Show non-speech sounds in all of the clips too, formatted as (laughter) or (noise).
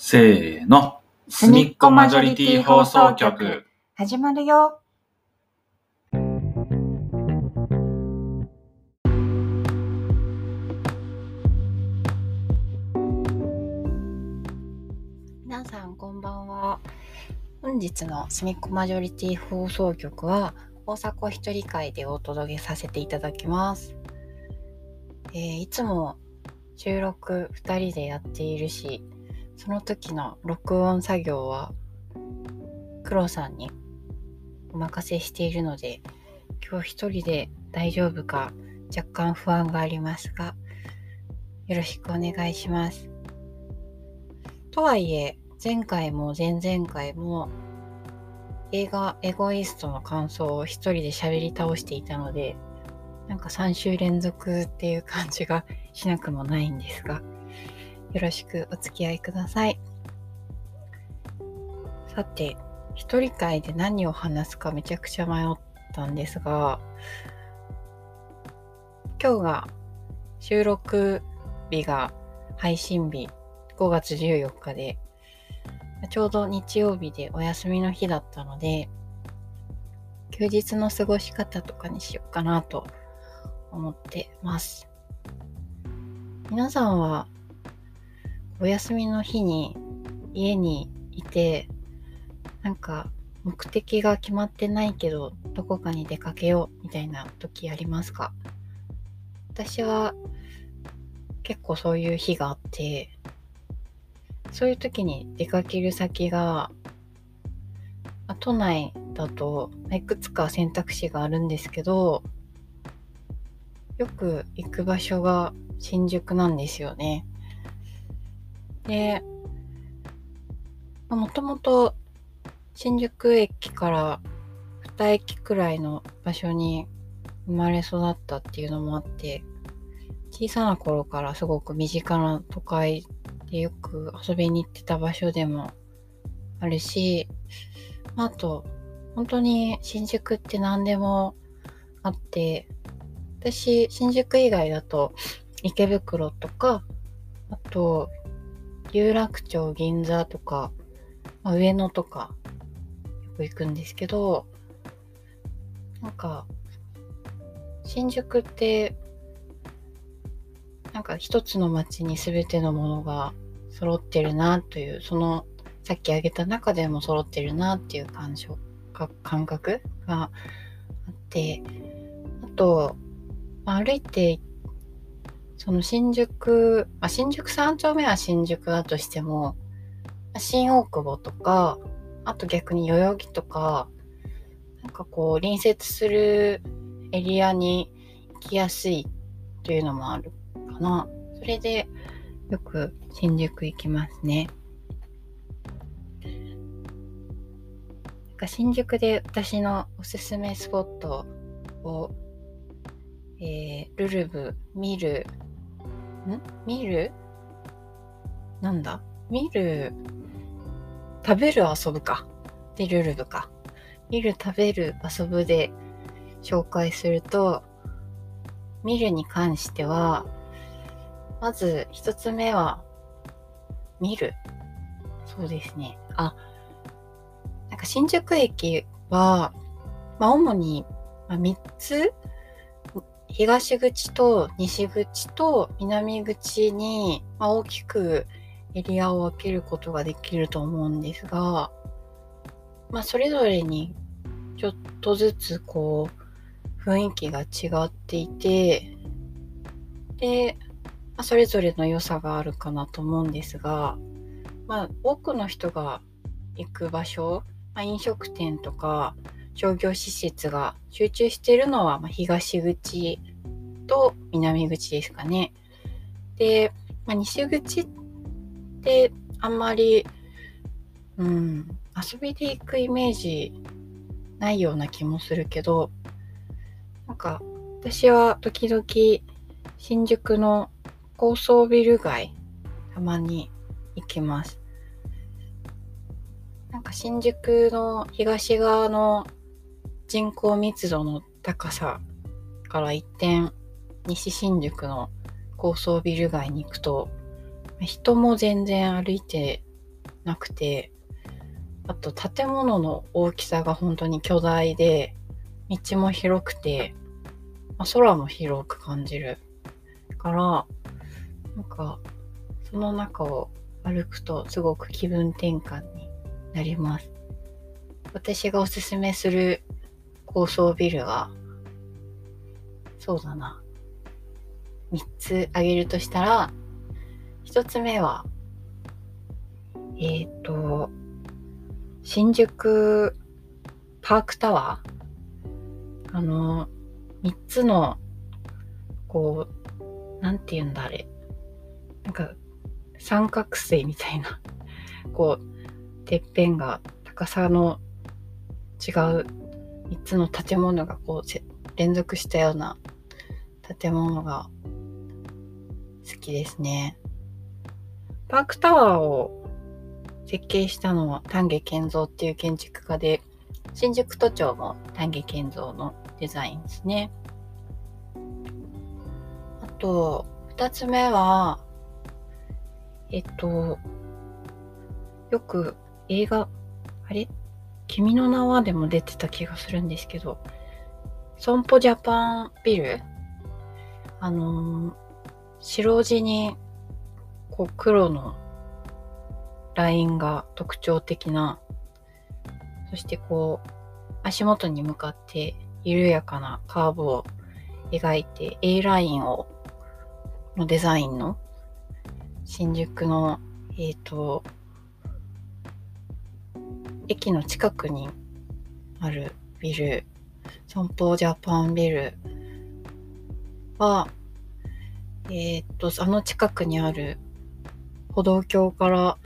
せーの。すみっこマジョリティ放送局。始まるよ。皆さんこんばんは。本日のすみっこマジョリティ放送局は大阪一人会でお届けさせていただきます。えーいつも収録2人でやっているし、その時の録音作業は黒さんにお任せしているので今日一人で大丈夫か若干不安がありますがよろしくお願いします。とはいえ前回も前々回も映画エゴイストの感想を一人で喋り倒していたのでなんか3週連続っていう感じがしなくもないんですがよろしくお付き合いください。さて、一人会で何を話すかめちゃくちゃ迷ったんですが、今日が収録日が配信日5月14日で、ちょうど日曜日でお休みの日だったので、休日の過ごし方とかにしようかなと思ってます。皆さんはお休みの日に家にいてなんか目的が決まってないけどどこかに出かけようみたいな時ありますか？私は結構そういう日があってそういう時に出かける先が都内だといくつか選択肢があるんですけどよく行く場所が新宿なんですよね。で、もともと新宿駅から2駅くらいの場所に生まれ育ったっていうのもあって、小さな頃からすごく身近な都会でよく遊びに行ってた場所でもあるし、あと、本当に新宿って何でもあって、私、新宿以外だと池袋とか、あと、有楽町、銀座とか、まあ上野とか、よく行くんですけど、なんか、新宿って、なんか一つの街に全てのものが揃ってるなという、その、さっき挙げた中でも揃ってるなっていう感触か感覚があって、あと、まあ歩いてその新宿、まあ、新宿3丁目は新宿だとしても、新大久保とか、あと逆に代々木とか、なんかこう隣接するエリアに行きやすいというのもあるかな。それでよく新宿行きますね。なんか新宿で私のおすすめスポットを、えー、ルルブ、ミル、ん見る？なんだ？見る、食べる遊ぶか。で、ルルブか。見る、食べる、遊ぶで紹介すると、見るに関しては、まず一つ目は、見る。そうですね。あ、なんか新宿駅は、まあ主に、まあ、3つ東口と西口と南口に、ま、大きくエリアを分けることができると思うんですが、まあ、それぞれにちょっとずつこう雰囲気が違っていてで、まあ、それぞれの良さがあるかなと思うんですが、まあ、多くの人が行く場所、まあ、飲食店とか商業施設が集中しているのは、ま、東口と南口ですかね。で、まあ、西口ってあんまり、うん、遊びで行くイメージないような気もするけど、なんか私は時々新宿の高層ビル街たまに行きます。なんか新宿の東側の人口密度の高さから一点西新宿の高層ビル街に行くと人も全然歩いてなくて、あと建物の大きさが本当に巨大で、道も広くて、まあ、空も広く感じるから、なんか、その中を歩くとすごく気分転換になります。私がおすすめする高層ビルは、そうだな。3つ挙げるとしたら、1つ目は、えっ、ー、と、新宿パークタワーあの、3つの、こう、なんて言うんだあれ。なんか、三角錐みたいな、こう、てっぺんが高さの違う3つの建物がこう連続したような建物が好きですね。パークタワーを設計したのは丹下健三っていう建築家で、新宿都庁も丹下健三のデザインですね。あと、二つ目は、えっと、よく映画、あれ？君の名はでも出てた気がするんですけど、損保ジャパンビル？あのー、白地に、こう黒のラインが特徴的な、そしてこう、足元に向かって緩やかなカーブを描いて A ラインを、のデザインの新宿の、えっ、ー、と、駅の近くにあるビル、損保ジャパンビルは、えっ、と、あの近くにある歩道橋から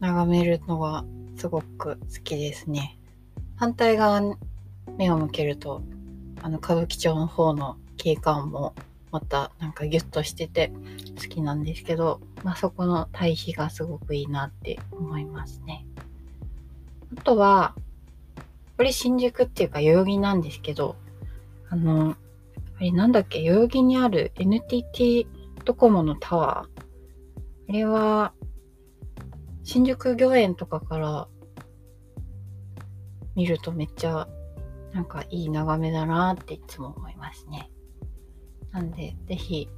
眺めるのがすごく好きですね。反対側に目を向けると、あの歌舞伎町の方の景観もまたなんかギュッとしてて好きなんですけど、まあ、そこの対比がすごくいいなって思いますね。あとは、これ新宿っていうか代々木なんですけど、あの、あれなんだっけ、代々木にある NTT ドコモのタワー。あれは、新宿御苑とかから見るとめっちゃなんかいい眺めだなっていつも思いますね。なんで、ぜひ、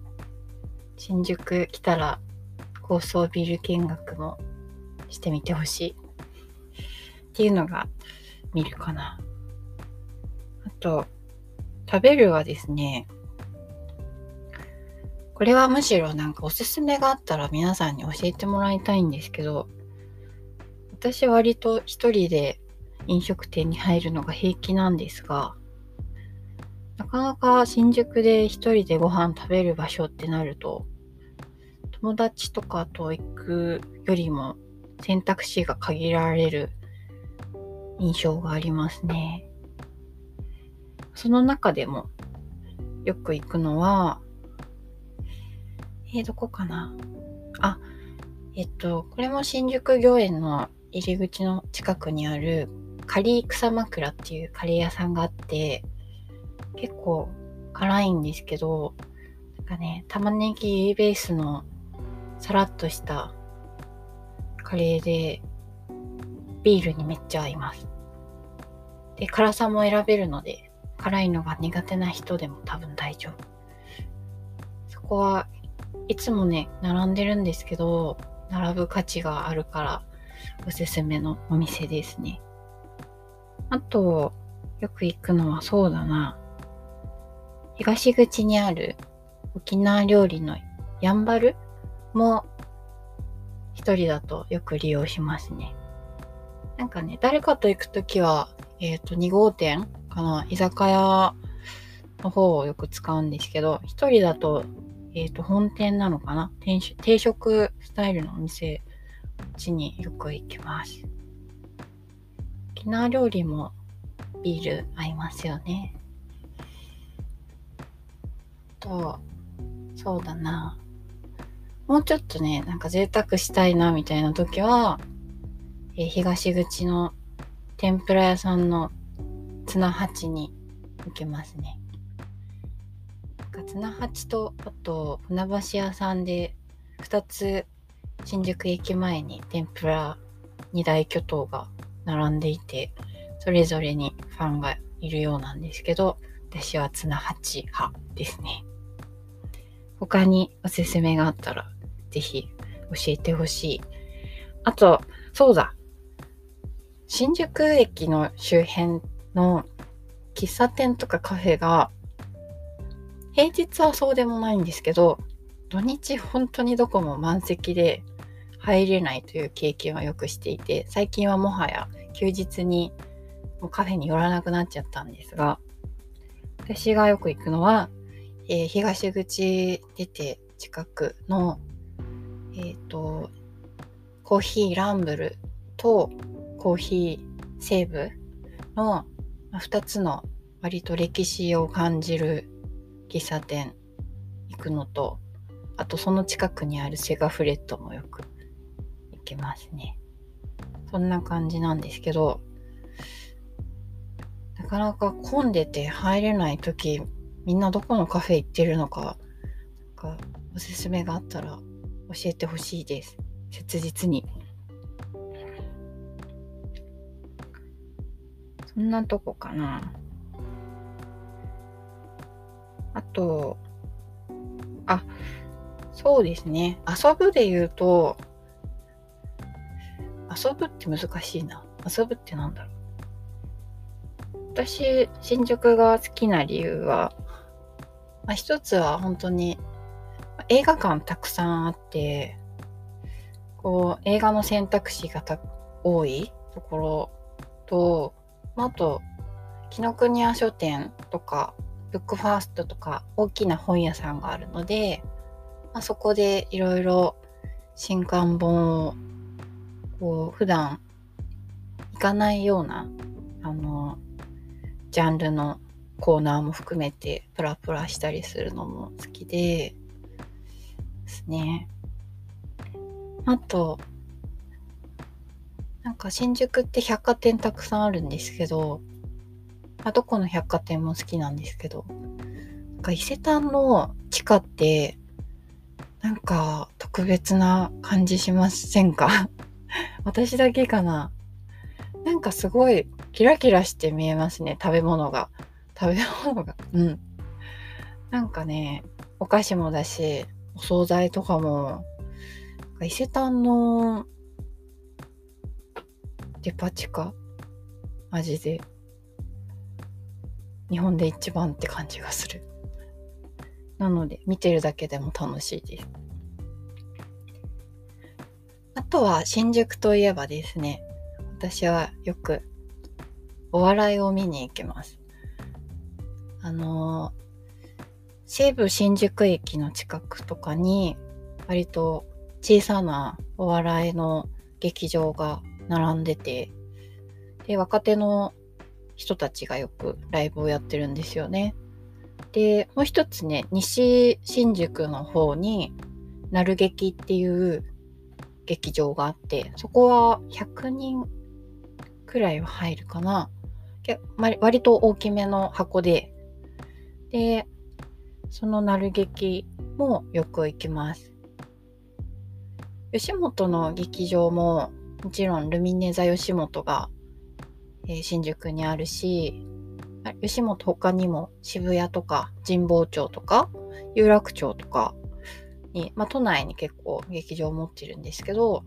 新宿来たら高層ビル見学もしてみてほしい。っていうのが見るかな。あと、食べるはですね、これはむしろなんかおすすめがあったら皆さんに教えてもらいたいんですけど、私割と一人で飲食店に入るのが平気なんですが、なかなか新宿で一人でご飯食べる場所ってなると、友達とかと行くよりも選択肢が限られる印象がありますね。その中でもよく行くのは、えー、どこかな？あ、えっと、これも新宿御苑の入り口の近くにあるカリー草枕っていうカレー屋さんがあって、結構辛いんですけど、なんかね、玉ねぎベースのさらっとしたカレーで、ビールにめっちゃ合います。で、辛さも選べるので、辛いのが苦手な人でも多分大丈夫。そこはいつもね、並んでるんですけど、並ぶ価値があるからおすすめのお店ですね。あと、よく行くのはそうだな。東口にある沖縄料理のやんばるも一人だとよく利用しますね。なんかね、誰かと行くときはえっ、ー、と、2号店かな、居酒屋の方をよく使うんですけど、一人だと、えっ、ー、と、本店なのかな？定食スタイルのお店、こっちによく行きます。沖縄料理もビール合いますよね。と、そうだな。もうちょっとね、なんか贅沢したいなみたいな時は、えー、東口の天ぷら屋さんのツナハチに行けますね。ツナハチとあと船橋屋さんで2つ新宿駅前に天ぷら二大巨頭が並んでいて、それぞれにファンがいるようなんですけど、私はツナ八派ですね。他におすすめがあったら、ぜひ教えてほしい。あと、そうだ。新宿駅の周辺の喫茶店とかカフェが、平日はそうでもないんですけど、土日本当にどこも満席で入れないという経験はよくしていて、最近はもはや休日にもうカフェに寄らなくなっちゃったんですが、私がよく行くのは、えー、東口出て近くの、えっ、ー、と、コーヒーランブルとコーヒーセーブの2つの割と歴史を感じる喫茶店行くのと、あとその近くにあるセガフレットもよく行きますね。そんな感じなんですけど、なかなか混んでて入れない時、みんなどこのカフェ行ってるのか、なんかおすすめがあったら教えてほしいです。切実に。そんなとこかな。あと、あ、そうですね。遊ぶで言うと、遊ぶって難しいな。遊ぶってなんだろう。私、新宿が好きな理由は、まあ、一つは本当に映画館たくさんあって、こう映画の選択肢が多いところと、まあ、あと、紀ノ国屋書店とか、ブックファーストとか大きな本屋さんがあるので、まあ、そこでいろいろ新刊本をこう普段行かないようなあのジャンルのコーナーも含めてプラプラしたりするのも好きでですね。あと、なんか新宿って百貨店たくさんあるんですけど、まあ、どこの百貨店も好きなんですけど、なんか伊勢丹の地下って、なんか特別な感じしませんか？(laughs) 私だけかな？なんかすごいキラキラして見えますね、食べ物が。食べ物が。うん。なんかね、お菓子もだし、お惣菜とかも、伊勢丹のデパ地下？味で、日本で一番って感じがする。なので、見てるだけでも楽しいです。あとは、新宿といえばですね、私はよくお笑いを見に行きます。あの西武新宿駅の近くとかに割と小さなお笑いの劇場が並んでてで若手の人たちがよくライブをやってるんですよね。でもう一つね西新宿の方になる劇っていう劇場があってそこは100人くらいは入るかな。割と大きめの箱で、で、そのなる劇もよく行きます。吉本の劇場ももちろんルミネ座吉本が、えー、新宿にあるし、吉本他にも渋谷とか神保町とか有楽町とかに、まあ、都内に結構劇場を持ってるんですけど、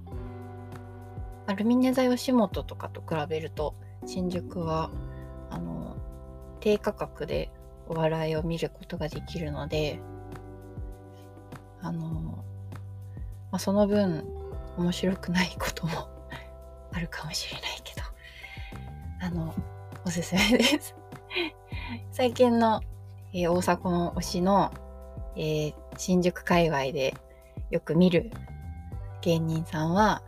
まあ、ルミネ座吉本とかと比べると新宿はあの低価格でお笑いを見ることができるのであの、まあ、その分面白くないこともあるかもしれないけどあのおすすめです (laughs) 最近の、えー、大阪の推しの、えー、新宿界隈でよく見る芸人さんは、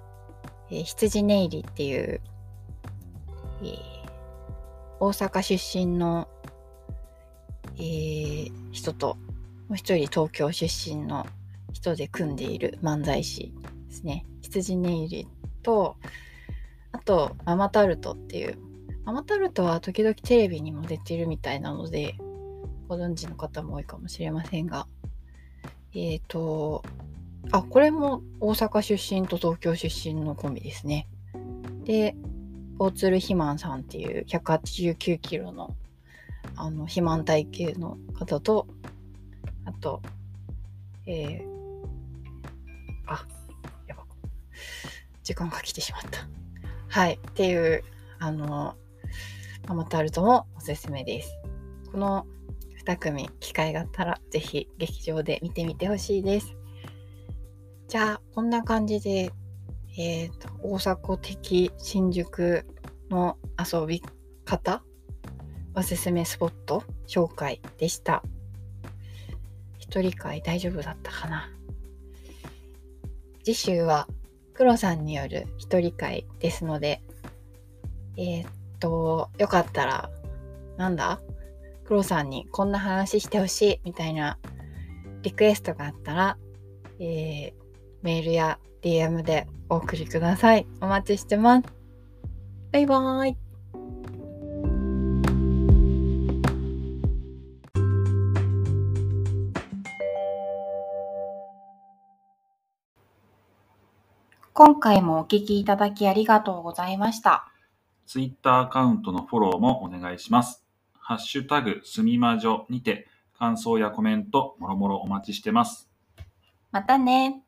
えー、羊ネイリっていう、えー大阪出身の、えー、人と、もう一人東京出身の人で組んでいる漫才師ですね。羊ネイリと、あと、ママタルトっていう、ママタルトは時々テレビにも出てるみたいなので、ご存知の方も多いかもしれませんが、えっ、ー、と、あ、これも大阪出身と東京出身のコンビですね。で、大鶴肥満さんっていう189キロのあの肥満体型の方と、あと、えー、あ、やば。時間が来てしまった。はい。っていう、あの、ママタルトもおすすめです。この2組、機会があったら、ぜひ劇場で見てみてほしいです。じゃあ、こんな感じで、えっ、と、大迫的新宿の遊び方、おすすめスポット紹介でした。一人会大丈夫だったかな次週は黒さんによる一人会ですので、えーっと、よかったら、なんだ？黒さんにこんな話してほしいみたいなリクエストがあったら、えーメールや DM でお送りください。お待ちしてます。バイバーイ。今回もお聞きいただきありがとうございました。ツイッターアカウントのフォローもお願いします。ハッシュタグすみまじょにて感想やコメントもろもろお待ちしてます。またね。